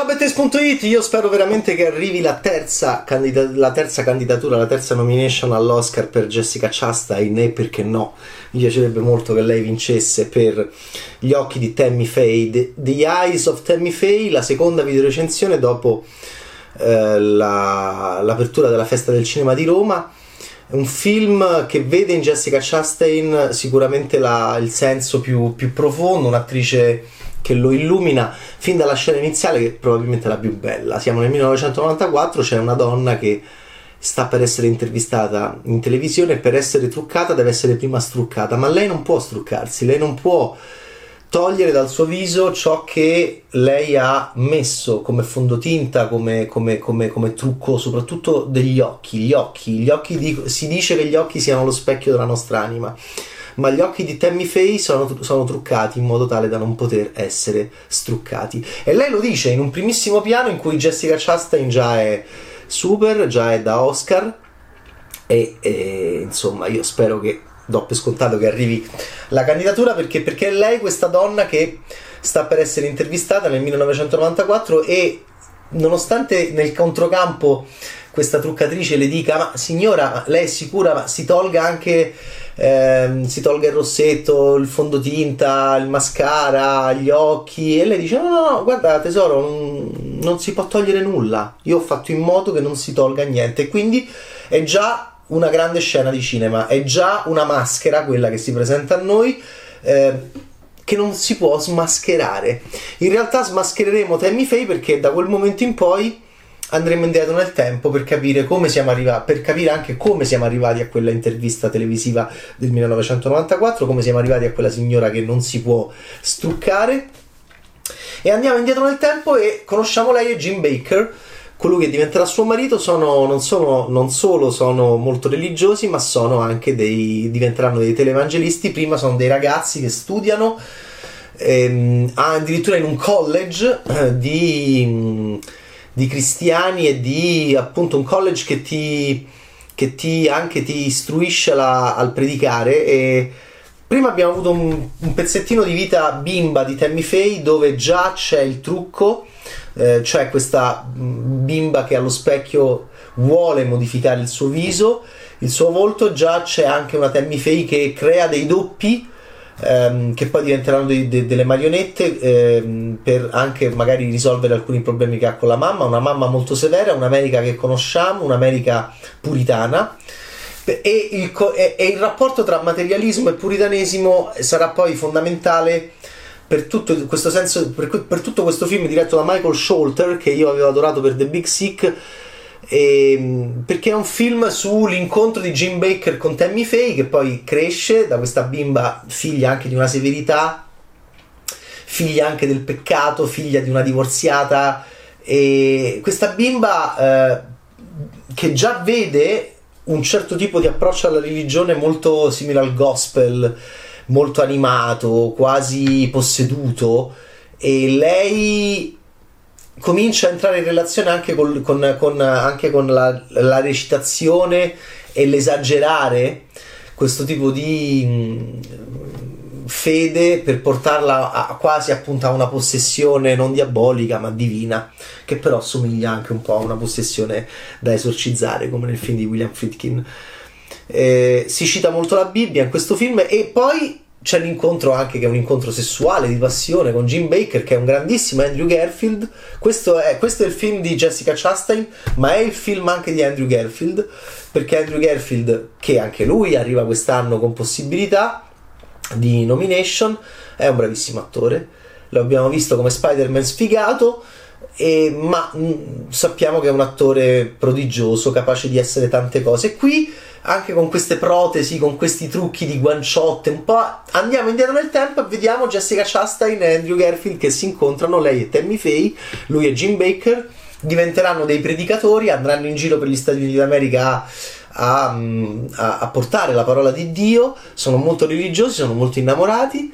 Ciao Bettes.it, io spero veramente che arrivi la terza, candida- la terza, candidatura, la terza nomination all'Oscar per Jessica Chastain e perché no, mi piacerebbe molto che lei vincesse per Gli occhi di Tammy Faye, The, The Eyes of Tammy Faye, la seconda videorecensione dopo eh, la, l'apertura della festa del cinema di Roma. È un film che vede in Jessica Chastain sicuramente la, il senso più, più profondo, un'attrice che lo illumina fin dalla scena iniziale che è probabilmente la più bella. Siamo nel 1994, c'è una donna che sta per essere intervistata in televisione per essere truccata deve essere prima struccata, ma lei non può struccarsi, lei non può togliere dal suo viso ciò che lei ha messo come fondotinta, come, come, come, come trucco, soprattutto degli occhi. Gli occhi, gli occhi di, si dice che gli occhi siano lo specchio della nostra anima ma gli occhi di Tammy Faye sono, sono, truccati in modo tale da non poter essere struccati. E lei lo dice in un primissimo piano in cui Jessica Chastain già è super, già è da Oscar e, e insomma io spero che do per scontato che arrivi la candidatura perché, perché è lei questa donna che sta per essere intervistata nel 1994 e nonostante nel controcampo questa truccatrice le dica ma signora lei è sicura ma si tolga anche ehm, si tolga il rossetto, il fondotinta, il mascara, gli occhi e lei dice no no no guarda tesoro non, non si può togliere nulla, io ho fatto in modo che non si tolga niente quindi è già una grande scena di cinema, è già una maschera quella che si presenta a noi. Eh, che non si può smascherare. In realtà smaschereremo Tammy Faye perché da quel momento in poi andremo indietro nel tempo per capire come siamo arrivati, per capire anche come siamo arrivati a quella intervista televisiva del 1994, come siamo arrivati a quella signora che non si può struccare. E andiamo indietro nel tempo e conosciamo lei e Jim Baker, colui che diventerà suo marito, sono, non, sono, non solo sono molto religiosi, ma sono anche dei, diventeranno dei televangelisti. Prima sono dei ragazzi che studiano ehm, addirittura in un college eh, di di cristiani e di appunto un college che ti, che ti anche ti istruisce la, al predicare. E prima abbiamo avuto un, un, pezzettino di vita bimba di Tammy Faye dove già c'è il trucco eh, cioè questa mm, bimba che allo specchio vuole modificare il suo viso il suo volto. Già c'è anche una Tammy Faye che crea dei doppi ehm, che poi diventeranno de- de- delle marionette ehm, per anche magari risolvere alcuni problemi che ha con la mamma, una mamma molto severa, un'America che conosciamo, un'America puritana. E il, co- e il rapporto tra materialismo e puritanesimo sarà poi fondamentale per tutto questo senso, per, per, tutto questo film diretto da Michael Scholter, che io avevo adorato per The Big Sick, e, ehm, perché è un film sull'incontro di Jim Baker con Tammy Faye che poi cresce da questa bimba figlia anche di una severità figlia anche del peccato figlia di una divorziata. E questa bimba eh, che già vede un certo tipo di approccio alla religione molto simile al gospel molto animato quasi posseduto e lei comincia a entrare in relazione anche con, con, con, anche con la, la, recitazione e l'esagerare questo tipo di mh, fede per portarla a, quasi appunto a una possessione non diabolica ma divina che però somiglia anche un po' a una possessione da esorcizzare come nel film di William Friedkin. Eh, si cita molto la Bibbia in questo film e poi c'è l'incontro anche che è un incontro sessuale di passione con Jim Baker che è un grandissimo Andrew Garfield. Questo è, questo è, il film di Jessica Chastain ma è il film anche di Andrew Garfield perché Andrew Garfield che anche lui arriva quest'anno con possibilità di nomination è un bravissimo attore. Lo abbiamo visto come Spider-Man sfigato e, ma mh, mm, sappiamo che è un attore prodigioso capace di essere tante cose. Qui anche con queste protesi, con questi trucchi di guanciotte, un po' andiamo indietro nel tempo e vediamo Jessica Chastain e Andrew Garfield che si incontrano, lei e Tammy Faye, lui e Jim Baker, diventeranno dei predicatori, andranno in giro per gli Stati Uniti d'America a, a, a portare la parola di Dio, sono molto religiosi, sono molto innamorati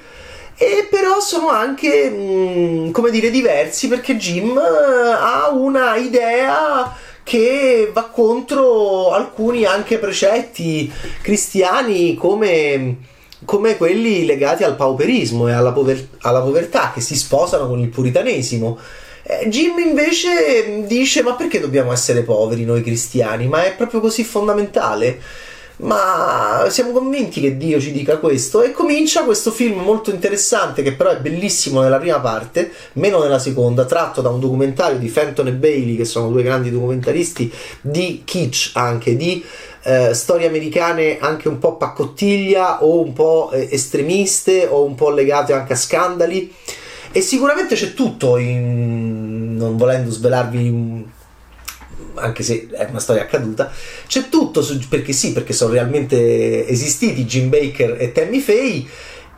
e però sono anche mh, come dire diversi perché Jim ha una idea che va contro alcuni anche precetti cristiani come, come quelli legati al pauperismo e alla, pover- alla, povertà che si sposano con il puritanesimo Eh, Jim invece dice ma perché dobbiamo essere poveri noi cristiani? Ma è proprio così fondamentale? Ma siamo convinti che Dio ci dica questo. E comincia questo film molto interessante che però è bellissimo nella prima parte, meno nella seconda, tratto da un documentario di Fenton e Bailey che sono due grandi documentaristi di kitsch anche, di eh, storie americane anche un po' paccottiglia o un po' eh, estremiste o un po' legate anche a scandali. E sicuramente c'è tutto in, non volendo svelarvi anche se è una storia accaduta, c'è tutto su, perché sì, perché sono realmente esistiti Jim Baker e Tammy Faye.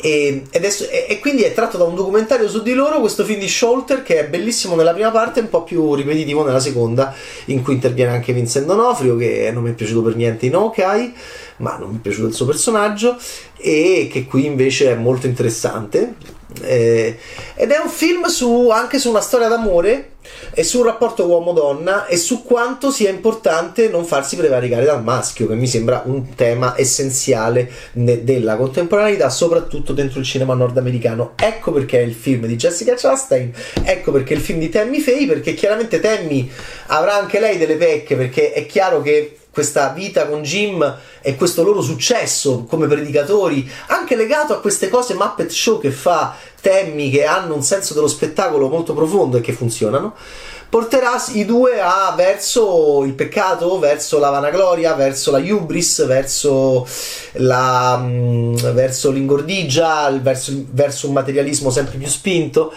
E, ed è, e, quindi è tratto da un documentario su di loro questo film di Sholter che è bellissimo nella prima parte e un po' più ripetitivo nella seconda in cui interviene anche Vincent D'Onofrio che non mi è piaciuto per niente in Hawkeye ma non mi è piaciuto il suo personaggio e che qui invece è molto interessante eh, ed è un film su, anche su una storia d'amore e sul rapporto uomo-donna e su quanto sia importante non farsi prevaricare dal maschio, che mi sembra un tema essenziale ne- della contemporaneità, soprattutto dentro il cinema nordamericano. Ecco perché è il film di Jessica Chastain, ecco perché è il film di Tammy Faye, perché chiaramente Tammy avrà anche lei delle pecche, perché è chiaro che questa vita con Jim e questo loro successo come predicatori, anche legato a queste cose Muppet Show che fa Tammy, che hanno un senso dello spettacolo molto profondo e che funzionano, porterà i due a, verso il peccato, verso la vanagloria, verso la hubris, verso, la, mm, verso l'ingordigia, verso, verso un materialismo sempre più spinto.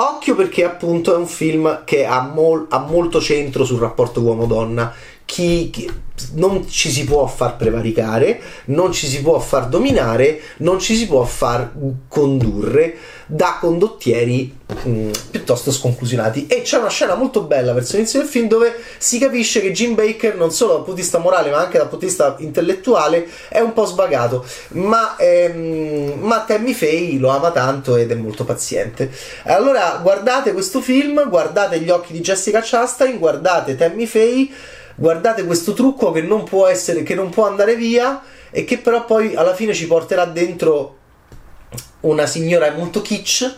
Occhio perché appunto è un film che ha, mol- ha molto centro sul rapporto uomo-donna chi, chi, non ci si può far prevaricare, non ci si può far dominare, non ci si può far condurre da condottieri mh, mm, piuttosto sconclusionati. E c'è una scena molto bella verso l'inizio del film dove si capisce che Jim Baker, non solo dal punto di vista morale, ma anche dal punto di vista intellettuale, è un po' svagato. Ma, ehm, ma Tammy Faye lo ama tanto ed è molto paziente. Allora, guardate questo film, guardate gli occhi di Jessica Chastain, guardate Tammy Faye guardate questo trucco che non può essere, che non può andare via e che però poi alla fine ci porterà dentro una signora molto kitsch,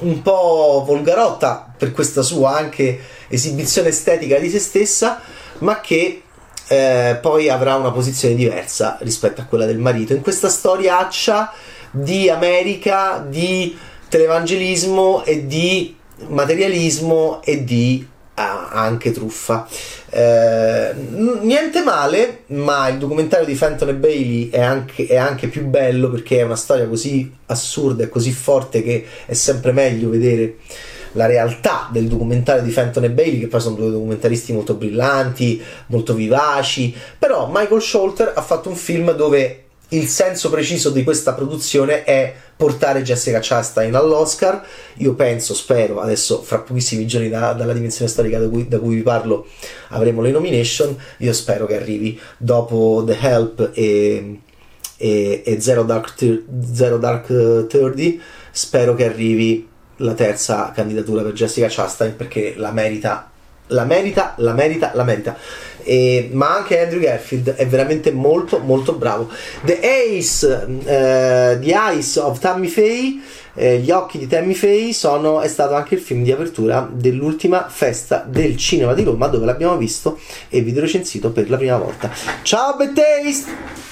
un po' volgarotta per questa sua anche esibizione estetica di se stessa, ma che eh, poi avrà una posizione diversa rispetto a quella del marito. In questa storiaccia di America, di televangelismo e di materialismo e di ah, anche truffa. Eh, niente male, ma il documentario di Fenton e Bailey è anche, è anche, più bello perché è una storia così assurda e così forte che è sempre meglio vedere la realtà del documentario di Fenton e Bailey, che poi sono due documentaristi molto brillanti, molto vivaci. Però Michael Scholter ha fatto un film dove il senso preciso di questa produzione è portare Jessica Chastain all'Oscar. Io penso, spero, adesso fra pochissimi giorni da, dalla dimensione storica da cui, da cui, vi parlo avremo le nomination. Io spero che arrivi dopo The Help e, e, e Zero, Dark, Zero Dark Thirty. Spero che arrivi la terza candidatura per Jessica Chastain perché la merita, la merita, la merita, la merita e, ma anche Andrew Garfield è veramente molto molto bravo. The Ace uh, The Eyes of Tammy Faye eh, Gli occhi di Tammy Faye sono, è stato anche il film di apertura dell'ultima festa del cinema di Roma dove l'abbiamo visto e video recensito per la prima volta. Ciao Taste